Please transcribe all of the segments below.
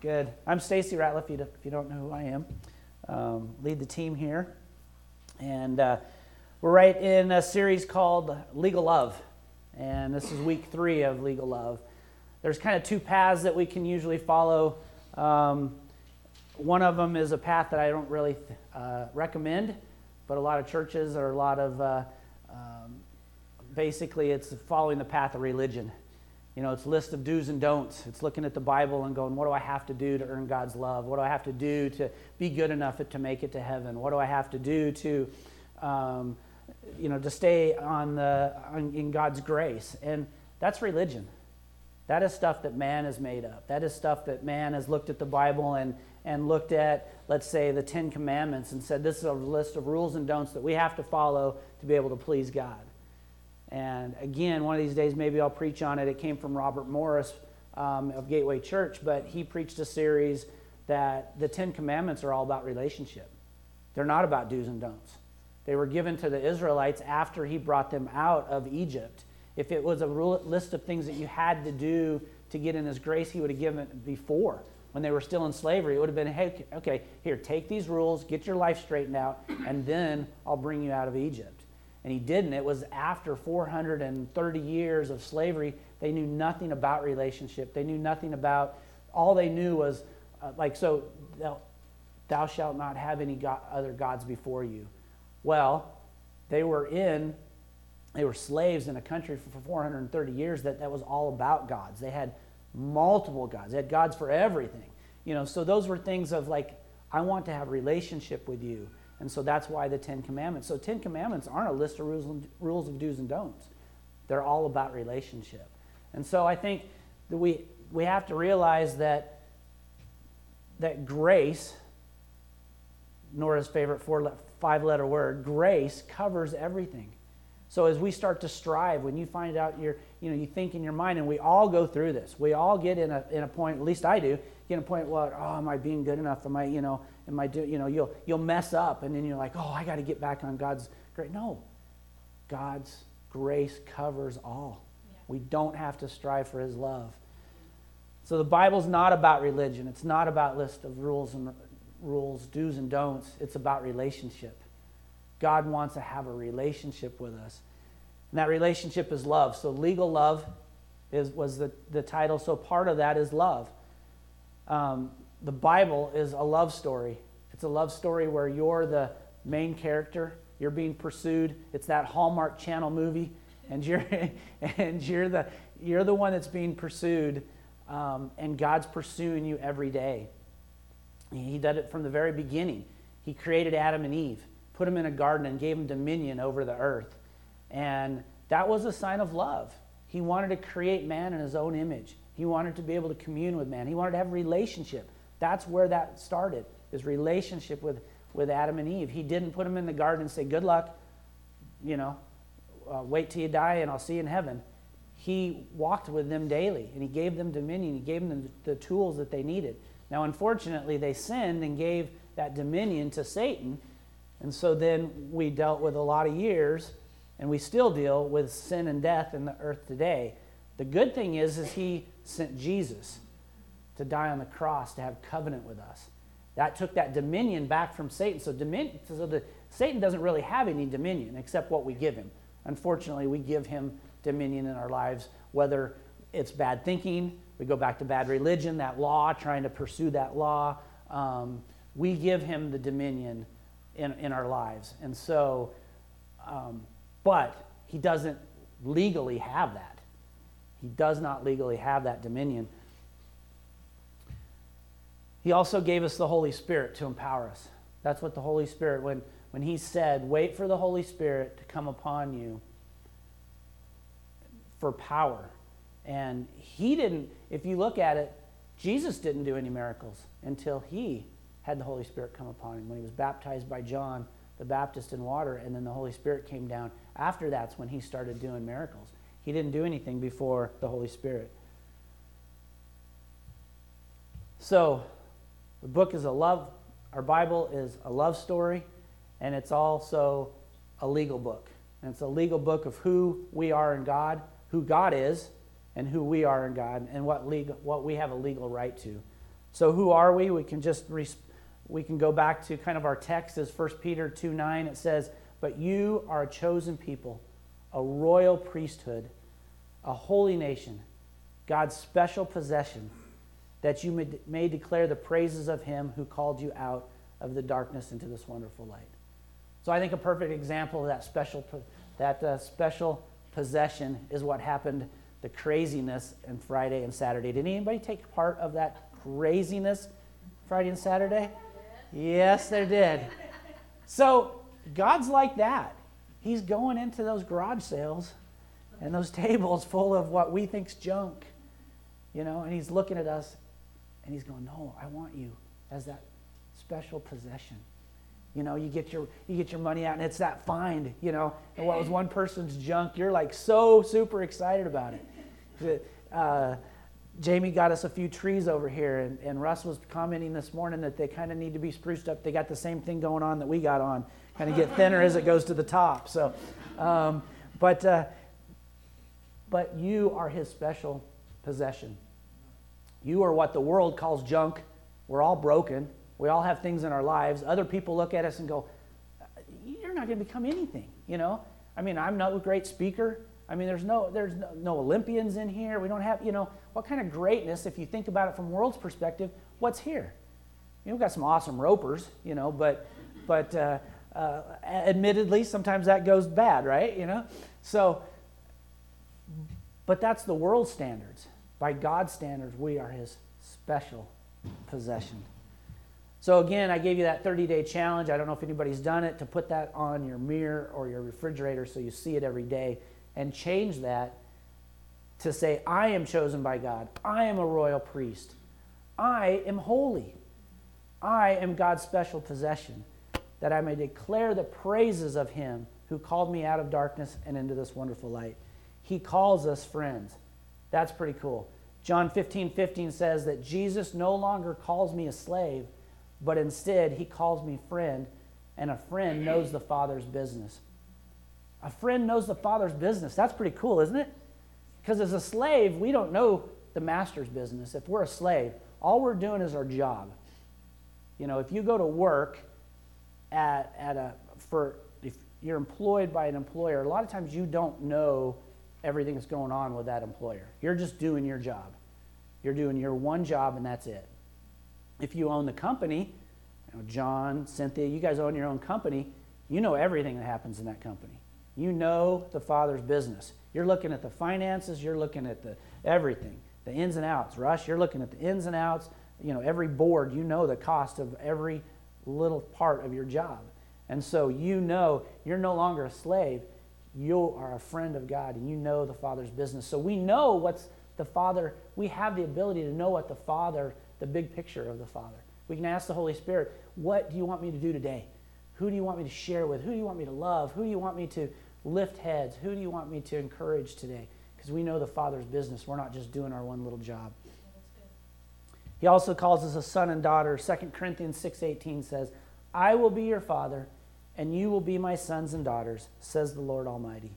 Good. I'm Stacy Ratliff, if you, don't know who I am. Um, lead the team here. And uh, we're right in a series called Legal Love. And this is week three of Legal Love. There's kind of two paths that we can usually follow. Um, one of them is a path that I don't really uh, recommend, but a lot of churches or a lot of uh, um, basically it's following the path of religion. You know, it's list of do's and don'ts. It's looking at the Bible and going, what do I have to do to earn God's love? What do I have to do to be good enough to make it to heaven? What do I have to do to, um, you know, to stay on the on, in God's grace? And that's religion. That is stuff that man has made up. That is stuff that man has looked at the Bible and and looked at, let's say, the Ten Commandments and said, this is a list of rules and don'ts that we have to follow to be able to please God. And again, one of these days, maybe I'll preach on it. It came from Robert Morris um, of Gateway Church, but he preached a series that the Ten Commandments are all about relationship. They're not about do's and don'ts. They were given to the Israelites after he brought them out of Egypt. If it was a list of things that you had to do to get in his grace, he would have given it before. When they were still in slavery, it would have been, hey, okay, here, take these rules, get your life straightened out, and then I'll bring you out of Egypt and he didn't. It was after 430 years of slavery. They knew nothing about relationship. They knew nothing about, all they knew was, uh, like, so, thou shalt not have any God, other gods before you. Well, they were in, they were slaves in a country for 430 years that, that was all about gods. They had multiple gods, they had gods for everything. You know, so those were things of like, I want to have relationship with you. And so that's why the Ten Commandments. So, Ten Commandments aren't a list of rules, rules of do's and don'ts, they're all about relationship. And so I think that we, we have to realize that, that grace, Nora's favorite four, five letter word, grace covers everything. So as we start to strive, when you find out you're, you know, you think in your mind, and we all go through this. We all get in a, in a point, at least I do, get in a point, well, oh, am I being good enough? Am I, you know, am I do, you know, you'll, you'll mess up and then you're like, oh, I got to get back on God's grace. No, God's grace covers all. Yeah. We don't have to strive for his love. So the Bible's not about religion. It's not about list of rules and rules, do's and don'ts. It's about relationship. God wants to have a relationship with us. And that relationship is love. So legal love is, was the, the title. So part of that is love. Um, the Bible is a love story. It's a love story where you're the main character, you're being pursued. It's that Hallmark Channel movie, and you're, and you're, the, you're the one that's being pursued, um, and God's pursuing you every day. He did it from the very beginning. He created Adam and Eve, put them in a garden, and gave them dominion over the earth. And that was a sign of love. He wanted to create man in his own image. He wanted to be able to commune with man. He wanted to have a relationship. That's where that started, his relationship with, with Adam and Eve. He didn't put them in the garden and say, Good luck, you know, uh, wait till you die and I'll see you in heaven. He walked with them daily and he gave them dominion. He gave them the, the tools that they needed. Now, unfortunately, they sinned and gave that dominion to Satan. And so then we dealt with a lot of years, and we still deal with sin and death in the earth today. The good thing is, is he sent Jesus to die on the cross to have covenant with us. That took that dominion back from Satan. So, dominion, so the, Satan doesn't really have any dominion except what we give him. Unfortunately, we give him dominion in our lives, whether it's bad thinking, we go back to bad religion, that law, trying to pursue that law. Um, we give him the dominion in, in our lives. And so, um, but he doesn't legally have that. He does not legally have that dominion. He also gave us the Holy Spirit to empower us. That's what the Holy Spirit, when, when He said, wait for the Holy Spirit to come upon you for power. And He didn't, if you look at it, Jesus didn't do any miracles until He had the Holy Spirit come upon Him. When He was baptized by John the Baptist in water, and then the Holy Spirit came down. After that's when He started doing miracles. He didn't do anything before the Holy Spirit. So, the book is a love, our Bible is a love story, and it's also a legal book. And it's a legal book of who we are in God, who God is, and who we are in God, and what, legal, what we have a legal right to. So who are we? We can just we can go back to kind of our text as 1 Peter 2 9. It says, But you are a chosen people, a royal priesthood, a holy nation, God's special possession, that you may, may declare the praises of him who called you out of the darkness into this wonderful light. So I think a perfect example of that special, that uh, special possession is what happened, the craziness in Friday and Saturday. Did anybody take part of that craziness Friday and Saturday? Yes, they did. So God's like that. He's going into those garage sales and those tables full of what we think's junk, you know, and he's looking at us and he's going, "No, I want you as that special possession." You know, you get your you get your money out and it's that find, you know. And what was one person's junk, you're like so super excited about it. Uh, Jamie got us a few trees over here, and, and Russ was commenting this morning that they kind of need to be spruced up. They got the same thing going on that we got on, kind of get thinner as it goes to the top. So, um, but uh, but you are His special possession. You are what the world calls junk. We're all broken. We all have things in our lives. Other people look at us and go, "You're not going to become anything." You know. I mean, I'm not a great speaker. I mean, there's no there's no, no, Olympians in here. We don't have, you know, what kind of greatness, if you think about it from world's perspective, what's here? You know, we've got some awesome ropers, you know, but but uh, uh, admittedly, sometimes that goes bad, right? You know, so. But that's the world standards. By God's standards, we are His special possession. So again, I gave you that 30-day challenge. I don't know if anybody's done it to put that on your mirror or your refrigerator so you see it every day and change that to say, I am chosen by God. I am a royal priest. I am holy. I am God's special possession, that I may declare the praises of Him who called me out of darkness and into this wonderful light. He calls us friends. That's pretty cool. John 15 15 says that Jesus no longer calls me a slave, but instead he calls me friend, and a friend knows the Father's business. A friend knows the father's business. That's pretty cool, isn't it? Because as a slave, we don't know the master's business. If we're a slave, all we're doing is our job. You know, if you go to work at, at a, for, if you're employed by an employer, a lot of times you don't know everything that's going on with that employer. You're just doing your job. You're doing your one job and that's it. If you own the company, you know, John, Cynthia, you guys own your own company, you know everything that happens in that company. You know the Father's business. You're looking at the finances, you're looking at the everything, the ins and outs. Russ, you're looking at the ins and outs. You know, every board, you know the cost of every little part of your job. And so you know you're no longer a slave. You are a friend of God and you know the Father's business. So we know what's the Father, we have the ability to know what the Father, the big picture of the Father. We can ask the Holy Spirit, what do you want me to do today? Who do you want me to share with? Who do you want me to love? Who do you want me to lift heads? Who do you want me to encourage today? Because we know the Father's business. We're not just doing our one little job. He also calls us a son and daughter. 2 Corinthians 6:18 says, "I will be your father, and you will be my sons and daughters," says the Lord Almighty.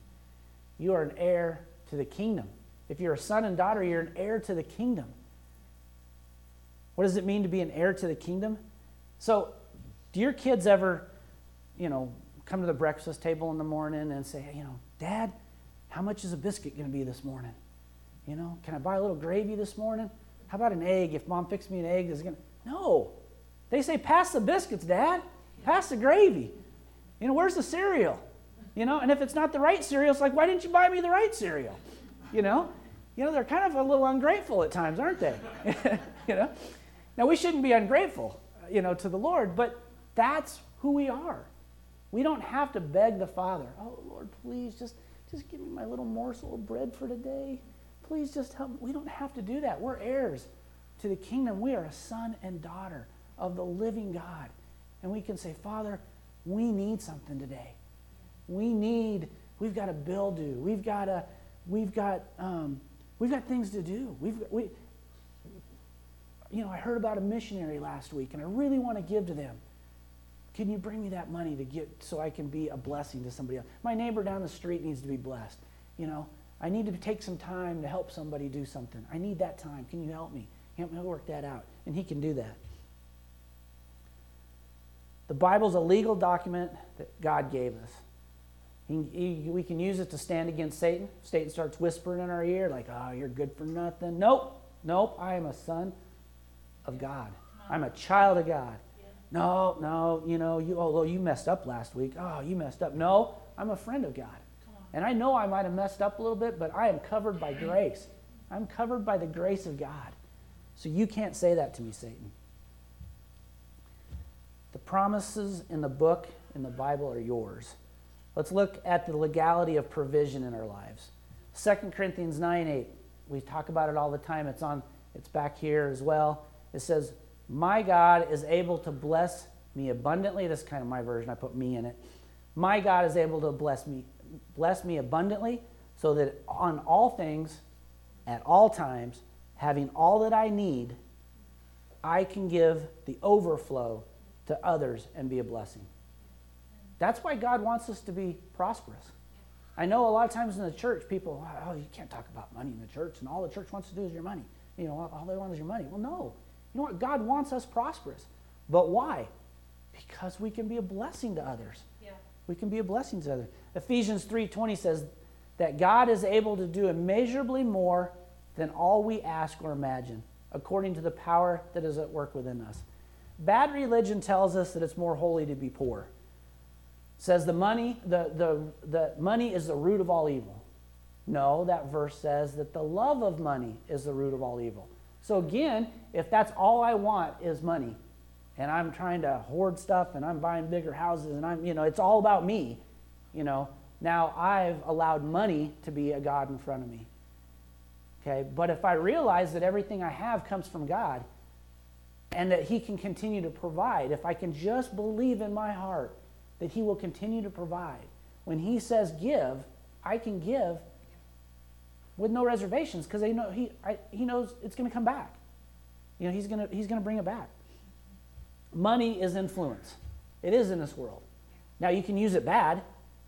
You are an heir to the kingdom. If you're a son and daughter, you're an heir to the kingdom. What does it mean to be an heir to the kingdom? So, do your kids ever you know, come to the breakfast table in the morning and say, you know, Dad, how much is a biscuit going to be this morning? You know, can I buy a little gravy this morning? How about an egg? If mom fixed me an egg, is it going to. No. They say, pass the biscuits, Dad. Pass the gravy. You know, where's the cereal? You know, and if it's not the right cereal, it's like, why didn't you buy me the right cereal? You know? You know, they're kind of a little ungrateful at times, aren't they? you know? Now, we shouldn't be ungrateful, you know, to the Lord, but that's who we are. We don't have to beg the Father, oh, Lord, please just, just give me my little morsel of bread for today. Please just help me. We don't have to do that. We're heirs to the kingdom. We are a son and daughter of the living God. And we can say, Father, we need something today. We need, we've got a bill due. We've got a, we've got, um, we've got things to do. We've, we, you know, I heard about a missionary last week, and I really want to give to them. Can you bring me that money to get so I can be a blessing to somebody else? My neighbor down the street needs to be blessed. You know, I need to take some time to help somebody do something. I need that time. Can you help me? He'll work that out. And He can do that. The Bible's a legal document that God gave us. He, he, we can use it to stand against Satan. Satan starts whispering in our ear, like, oh, you're good for nothing. Nope, nope, I am a son of God. I'm a child of God. No, no, you know, you, although you messed up last week. Oh, you messed up. No, I'm a friend of God. And I know I might have messed up a little bit, but I am covered by grace. I'm covered by the grace of God. So you can't say that to me, Satan. The promises in the book, in the Bible, are yours. Let's look at the legality of provision in our lives. 2 Corinthians 9 8. We talk about it all the time. It's on it's back here as well. It says, My God is able to bless me abundantly. This is kind of my version. I put me in it. My God is able to bless me, bless me abundantly, so that on all things, at all times, having all that I need, I can give the overflow to others and be a blessing. That's why God wants us to be prosperous. I know a lot of times in the church, people, oh, you can't talk about money in the church, and all the church wants to do is your money. You know, all they want is your money. Well, no. You know what? God wants us prosperous. But why? Because we can be a blessing to others. Yeah. We can be a blessing to others. Ephesians 3:20 says that God is able to do immeasurably more than all we ask or imagine, according to the power that is at work within us. Bad religion tells us that it's more holy to be poor. It says the money, the, the, the money is the root of all evil. No, that verse says that the love of money is the root of all evil. So again, if that's all I want is money, and I'm trying to hoard stuff and I'm buying bigger houses and I'm, you know, it's all about me, you know, now I've allowed money to be a God in front of me. Okay, but if I realize that everything I have comes from God and that He can continue to provide, if I can just believe in my heart that He will continue to provide, when He says give, I can give with no reservations because know, he, I, he knows it's going to come back. You know, he's going he's going to bring it back. Money is influence. It is in this world. Now, you can use it bad.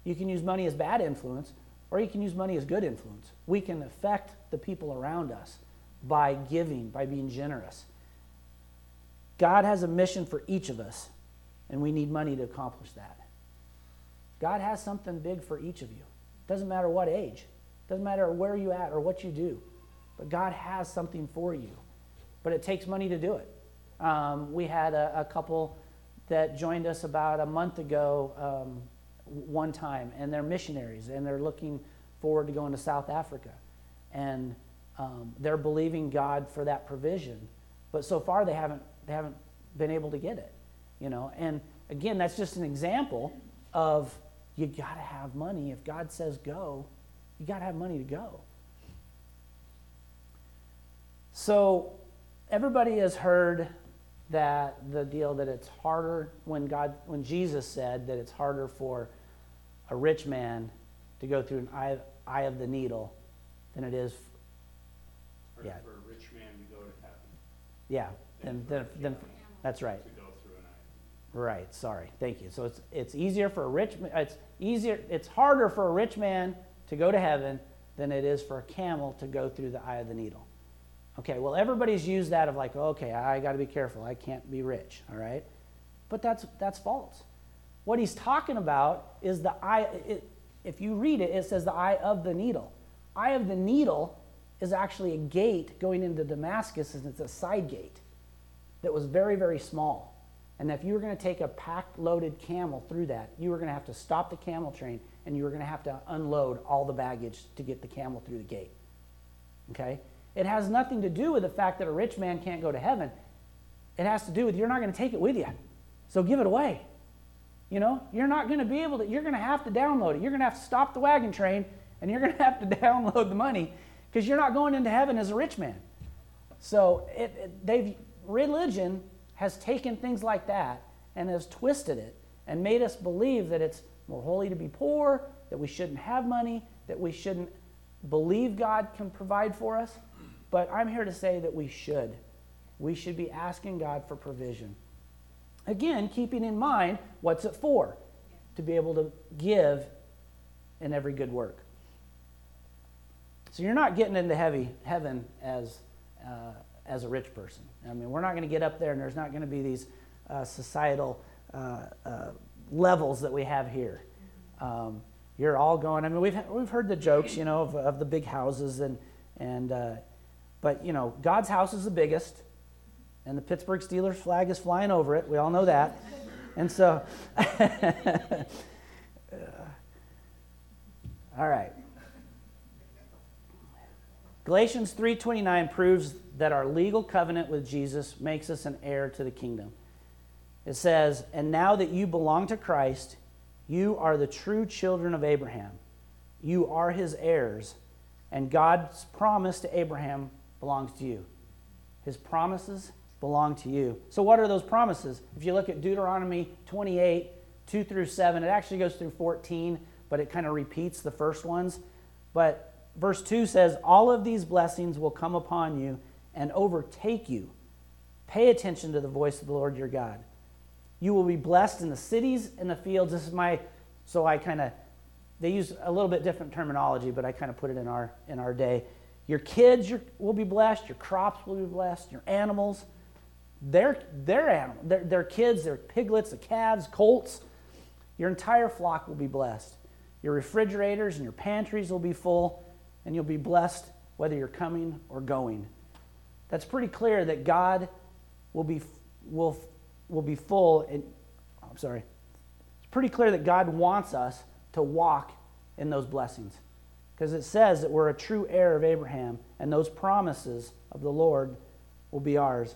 You can use money as bad influence, or you can use money as good influence. We can affect the people around us by giving, by being generous. God has a mission for each of us, and we need money to accomplish that. God has something big for each of you. Doesn't matter what age. Doesn't matter where you at or what you do, but God has something for you. But it takes money to do it. Um, we had a, a, couple that joined us about a month ago um, one time, and they're missionaries, and they're looking forward to going to South Africa. And um, they're believing God for that provision. But so far, they haven't, they haven't been able to get it. You know, and again, that's just an example of you got to have money. If God says go, you got to have money to go. So, everybody has heard that the deal that it's harder when God, when Jesus said that it's harder for a rich man to go through an eye, eye of the needle than it is. yeah. for a rich man to go to heaven. Yeah, then, then, then that's right. Right. Sorry. Thank you. So it's it's easier for a rich. It's easier. It's harder for a rich man to go to heaven than it is for a camel to go through the eye of the needle. Okay, well, everybody's used that of like, okay, I got to be careful. I can't be rich, all right? But that's, that's false. What he's talking about is the eye, it, if you read it, it says the eye of the needle. Eye of the needle is actually a gate going into Damascus, and it's a side gate that was very, very small. And if you were going to take a packed loaded camel through that, you were going to have to stop the camel train and you were going to have to unload all the baggage to get the camel through the gate. Okay? It has nothing to do with the fact that a rich man can't go to heaven. It has to do with you're not going to take it with you. So give it away. You know, you're not going to be able to, you're going to have to download it. You're going to have to stop the wagon train and you're going to have to download the money because you're not going into heaven as a rich man. So it, it, they've, religion has taken things like that and has twisted it and made us believe that it's more holy to be poor, that we shouldn't have money, that we shouldn't believe God can provide for us. But I'm here to say that we should. We should be asking God for provision. Again, keeping in mind what's it for? To be able to give in every good work. So you're not getting into heavy heaven as uh, as a rich person. I mean, we're not going to get up there and there's not going to be these uh, societal uh, uh, levels that we have here. Um, you're all going, I mean, we've, we've heard the jokes, you know, of, of the big houses, and, and uh, but, you know, God's house is the biggest, and the Pittsburgh Steelers flag is flying over it. We all know that. And so, all right. Galatians 3:29 proves that our legal covenant with Jesus makes us an heir to the kingdom. It says, "And now that you belong to Christ, you are the true children of Abraham. You are his heirs, and God's promise to Abraham belongs to you. His promises belong to you. So, what are those promises? If you look at Deuteronomy 28, 2 through 7, it actually goes through 14, but it kind of repeats the first ones. But verse 2 says, All of these blessings will come upon you and overtake you. Pay attention to the voice of the Lord your God. You will be blessed in the cities and the fields. This is my, so I kind of, they use a little bit different terminology, but I kind of put it in our, in our day. Your kids your, will be blessed, your crops will be blessed, your animals, their, their, animal, their, their kids, their piglets, the calves, colts, your entire flock will be blessed. Your refrigerators and your pantries will be full, and you'll be blessed whether you're coming or going. That's pretty clear that God will be, will will be full. And oh, I'm sorry. It's pretty clear that God wants us to walk in those blessings because it says that we're a true heir of Abraham, and those promises of the Lord will be ours.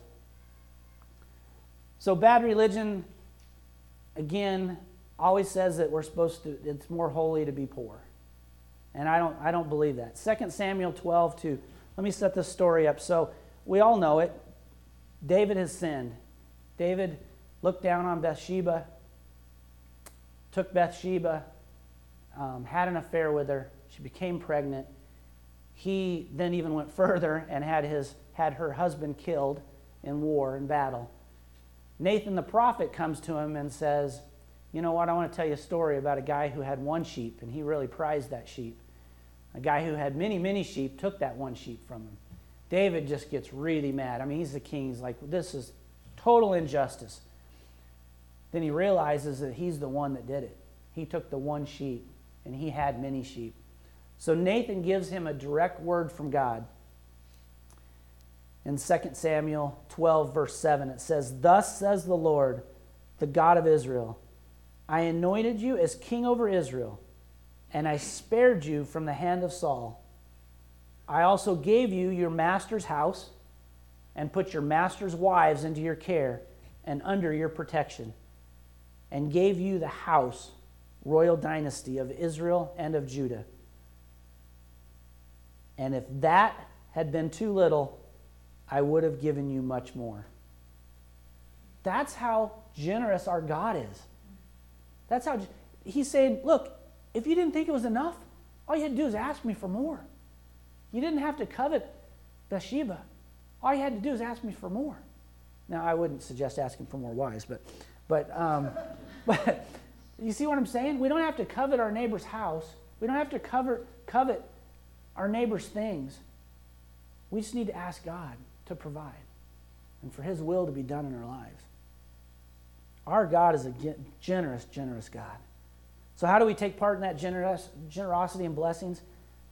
So, bad religion, again, always says that we're supposed to, it's more holy to be poor. And I don't, I don't believe that. 2 Samuel 12, 2. Let me set this story up. So, we all know it. David has sinned. David looked down on Bathsheba, took Bathsheba, um, had an affair with her. She became pregnant. He then even went further and had, his, had her husband killed in war and battle. Nathan the prophet comes to him and says, You know what? I want to tell you a story about a guy who had one sheep, and he really prized that sheep. A guy who had many, many sheep took that one sheep from him. David just gets really mad. I mean, he's the king. He's like, This is Total injustice. Then he realizes that he's the one that did it. He took the one sheep, and he had many sheep. So Nathan gives him a direct word from God. In 2 Samuel 12, verse 7, it says, Thus says the Lord, the God of Israel I anointed you as king over Israel, and I spared you from the hand of Saul. I also gave you your master's house and put your master's wives into your care and under your protection, and gave you the house, royal dynasty of Israel and of Judah. And if that had been too little, I would have given you much more. That's how generous our God is. That's how he's saying, look, if you didn't think it was enough, all you had to do is ask me for more. You didn't have to covet Bathsheba. All you had to do is ask me for more. Now, I wouldn't suggest asking for more wives, but, but, um, but you see what I'm saying? We don't have to covet our neighbor's house. We don't have to cover, covet our neighbor's things. We just need to ask God to provide and for His will to be done in our lives. Our God is a generous, generous God. So, how do we take part in that generous, generosity and blessings?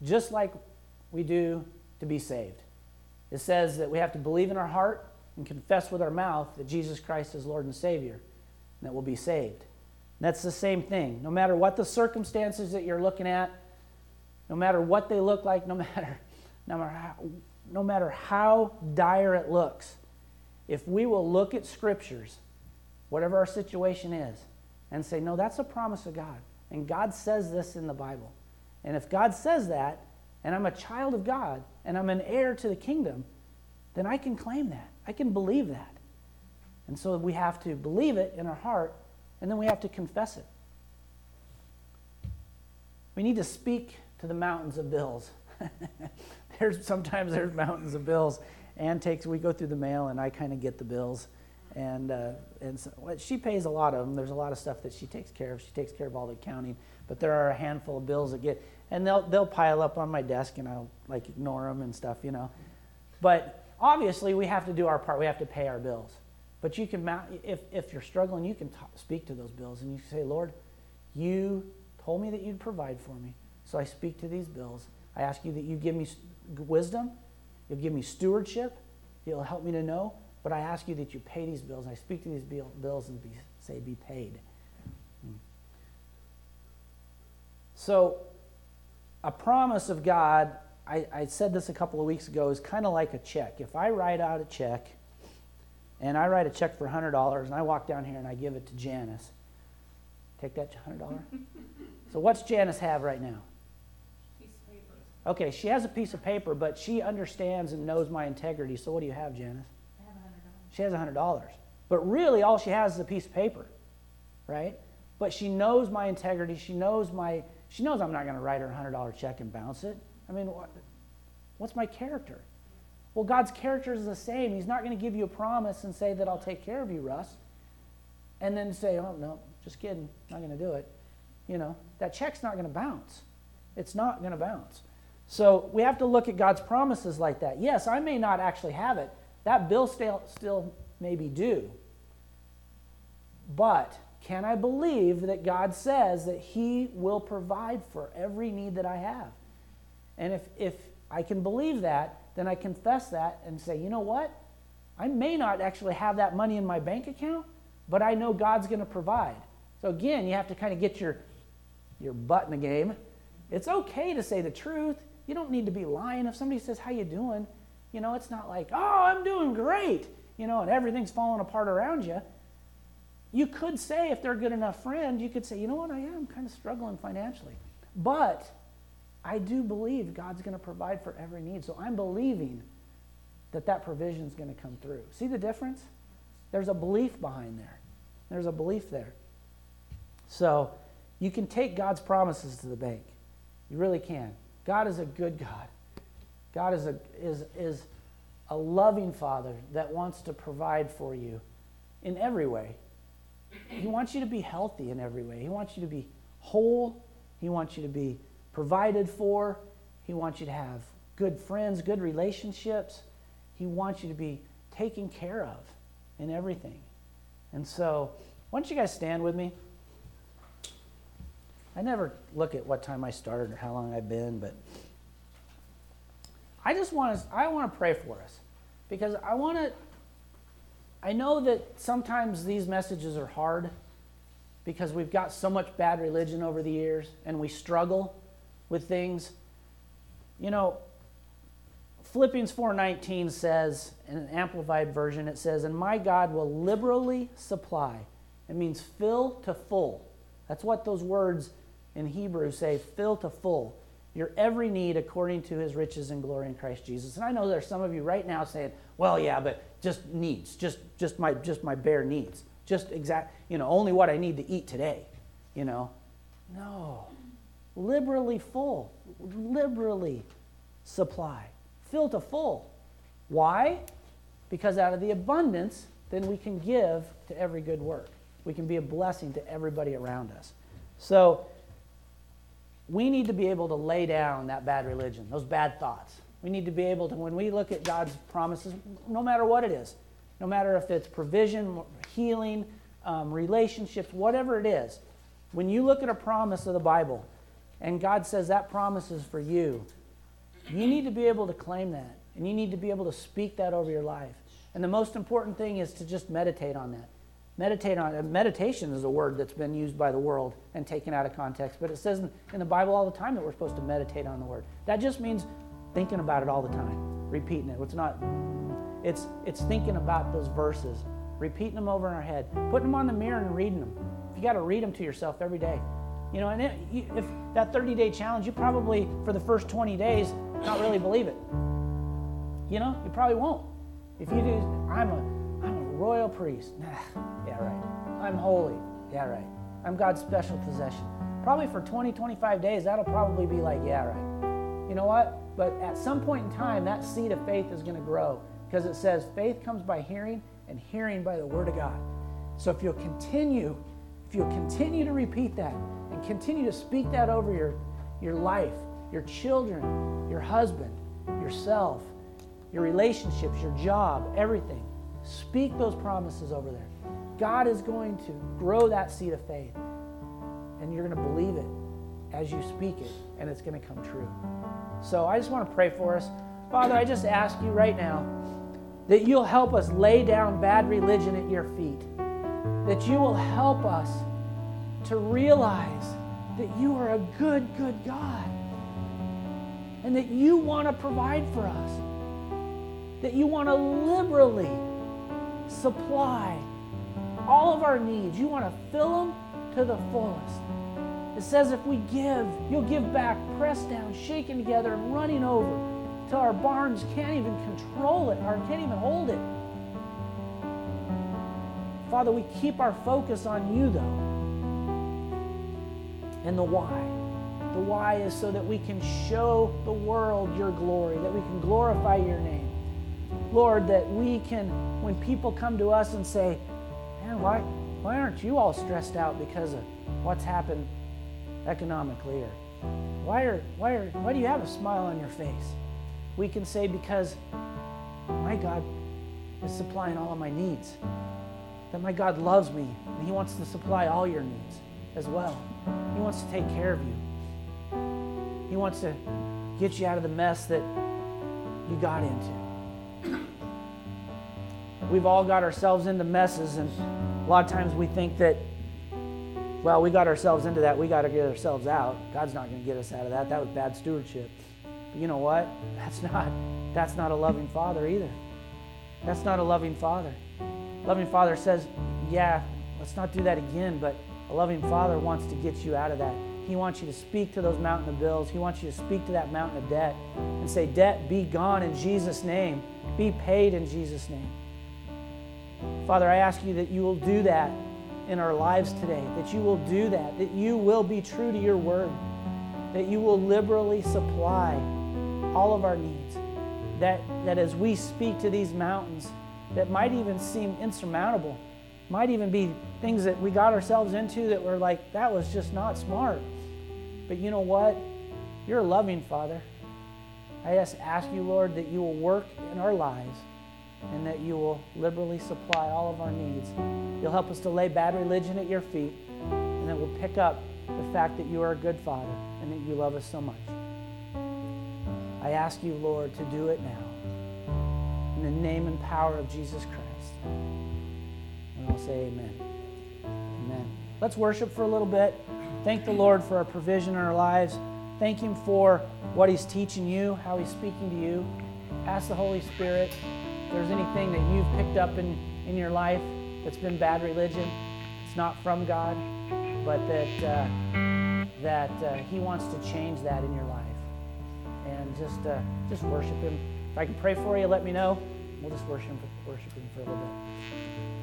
Just like we do to be saved. It says that we have to believe in our heart and confess with our mouth that Jesus Christ is Lord and Savior, and that we'll be saved. And that's the same thing. No matter what the circumstances that you're looking at, no matter what they look like, no matter, no matter, how, no matter how dire it looks, if we will look at scriptures, whatever our situation is, and say, no, that's a promise of God. And God says this in the Bible. And if God says that, and I'm a child of God and I'm an heir to the kingdom, then I can claim that. I can believe that. And so we have to believe it in our heart and then we have to confess it. We need to speak to the mountains of bills. there's sometimes there's mountains of bills. Ann takes we go through the mail and I kind of get the bills, and uh, and so, well, she pays a lot of them. There's a lot of stuff that she takes care of. She takes care of all the accounting, but there are a handful of bills that get and they'll they'll pile up on my desk and I'll like ignore them and stuff, you know. But obviously, we have to do our part. We have to pay our bills. But you can, if, if you're struggling, you can speak to those bills and you say, Lord, you told me that you'd provide for me. So I speak to these bills. I ask you that you give me wisdom, you'll give me stewardship, you'll help me to know. But I ask you that you pay these bills. And I speak to these bills and be, say, be paid. Hmm. So, a promise of God, I, I said this a couple of weeks ago, is kind of like a check. If I write out a check, and I write a check for $100, and I walk down here and I give it to Janice, take that $100? so, what's Janice have right now? Okay, she has a piece of paper, but she understands and knows my integrity. So, what do you have, Janice? She has $100. But really, all she has is a piece of paper, right? But she knows my integrity. She knows my. She knows I'm not going to write her a $100 check and bounce it. I mean, what, what's my character? Well, God's character is the same. He's not going to give you a promise and say that I'll take care of you, Russ, and then say, oh, no, just kidding, not going to do it. You know, that check's not going to bounce. It's not going to bounce. So we have to look at God's promises like that. Yes, I may not actually have it, that bill still, still may be due. But can I believe that God says that He will provide for every need that I have? And if, if I can believe that, then I confess that and say, you know what? I may not actually have that money in my bank account, but I know God's going to provide. So again, you have to kind of get your, your butt in the game. It's okay to say the truth. You don't need to be lying. If somebody says, how you doing? You know, it's not like, oh, I'm doing great, you know, and everything's falling apart around you. You could say, if they're a good enough friend, you could say, you know what, I am kind of struggling financially. But I do believe God's going to provide for every need. So I'm believing that that provision is going to come through. See the difference? There's a belief behind there. There's a belief there. So you can take God's promises to the bank. You really can. God is a good God. God is a, is, is a loving Father that wants to provide for you in every way. He wants you to be healthy in every way. He wants you to be whole. He wants you to be provided for. He wants you to have good friends, good relationships. He wants you to be taken care of in everything. And so, why don't you guys stand with me? I never look at what time I started or how long I've been, but. I just want to I want to pray for us because I want to I know that sometimes these messages are hard because we've got so much bad religion over the years and we struggle with things. You know, Philippians 4:19 says in an amplified version it says and my God will liberally supply. It means fill to full. That's what those words in Hebrew say, fill to full your every need according to his riches and glory in Christ Jesus. And I know there's some of you right now saying, well, yeah, but just needs, just, just, my, just my bare needs, just exact, you know, only what I need to eat today, you know. No. Liberally full, liberally supply, fill to full. Why? Because out of the abundance, then we can give to every good work. We can be a blessing to everybody around us. So, we need to be able to lay down that bad religion, those bad thoughts. We need to be able to, when we look at God's promises, no matter what it is, no matter if it's provision, healing, um, relationships, whatever it is, when you look at a promise of the Bible and God says that promise is for you, you need to be able to claim that and you need to be able to speak that over your life. And the most important thing is to just meditate on that. Meditate on it. Meditation is a word that's been used by the world and taken out of context, but it says in the Bible all the time that we're supposed to meditate on the word. That just means thinking about it all the time, repeating it. It's not. It's it's thinking about those verses, repeating them over in our head, putting them on the mirror and reading them. You got to read them to yourself every day. You know, and it, you, if that 30-day challenge, you probably for the first 20 days not really believe it. You know, you probably won't. If you do, I'm a I'm a royal priest. yeah, right. I'm holy. Yeah, right. I'm God's special possession. Probably for 20, 25 days, that'll probably be like, yeah, right. You know what? But at some point in time, that seed of faith is going to grow because it says faith comes by hearing and hearing by the word of God. So if you'll continue, if you'll continue to repeat that and continue to speak that over your, your life, your children, your husband, yourself, your relationships, your job, everything. Speak those promises over there. God is going to grow that seed of faith, and you're going to believe it as you speak it, and it's going to come true. So I just want to pray for us. Father, I just ask you right now that you'll help us lay down bad religion at your feet, that you will help us to realize that you are a good, good God, and that you want to provide for us, that you want to liberally supply all of our needs. You want to fill them to the fullest. It says if we give, you'll give back, pressed down, shaken together, and running over till our barns can't even control it or can't even hold it. Father, we keep our focus on you, though. And the why. The why is so that we can show the world your glory, that we can glorify your name. Lord, that we can, when people come to us and say, man, why, why aren't you all stressed out because of what's happened economically? Or why, are, why, are, why do you have a smile on your face? We can say, because my God is supplying all of my needs. That my God loves me and He wants to supply all your needs as well. He wants to take care of you. He wants to get you out of the mess that you got into. We've all got ourselves into messes, and a lot of times we think that, well, we got ourselves into that, we got to get ourselves out. God's not going to get us out of that. That was bad stewardship. But you know what? That's not that's not a loving father either. That's not a loving father. Loving father says, "Yeah, let's not do that again," but a loving father wants to get you out of that. He wants you to speak to those mountain of bills. He wants you to speak to that mountain of debt and say, Debt, be gone in Jesus' name. Be paid in Jesus' name. Father, I ask you that you will do that in our lives today, that you will do that, that you will be true to your word, that you will liberally supply all of our needs, that, that as we speak to these mountains that might even seem insurmountable, might even be things that we got ourselves into that were like, that was just not smart. But you know what? You're a loving Father. I just ask you, Lord, that you will work in our lives and that you will liberally supply all of our needs. You'll help us to lay bad religion at your feet, and that we'll pick up the fact that you are a good Father and that you love us so much. I ask you, Lord, to do it now. In the name and power of Jesus Christ. And I'll say amen. Amen. Let's worship for a little bit. Thank the Lord for our provision in our lives. Thank Him for what He's teaching you, how He's speaking to you. Ask the Holy Spirit there's anything that you've picked up in, in your life that's been bad religion. It's not from God, but that, uh, that uh, He wants to change that in your life. And just, uh, just worship Him. If I can pray for you, let me know. We'll just worship, worship Him for a little bit.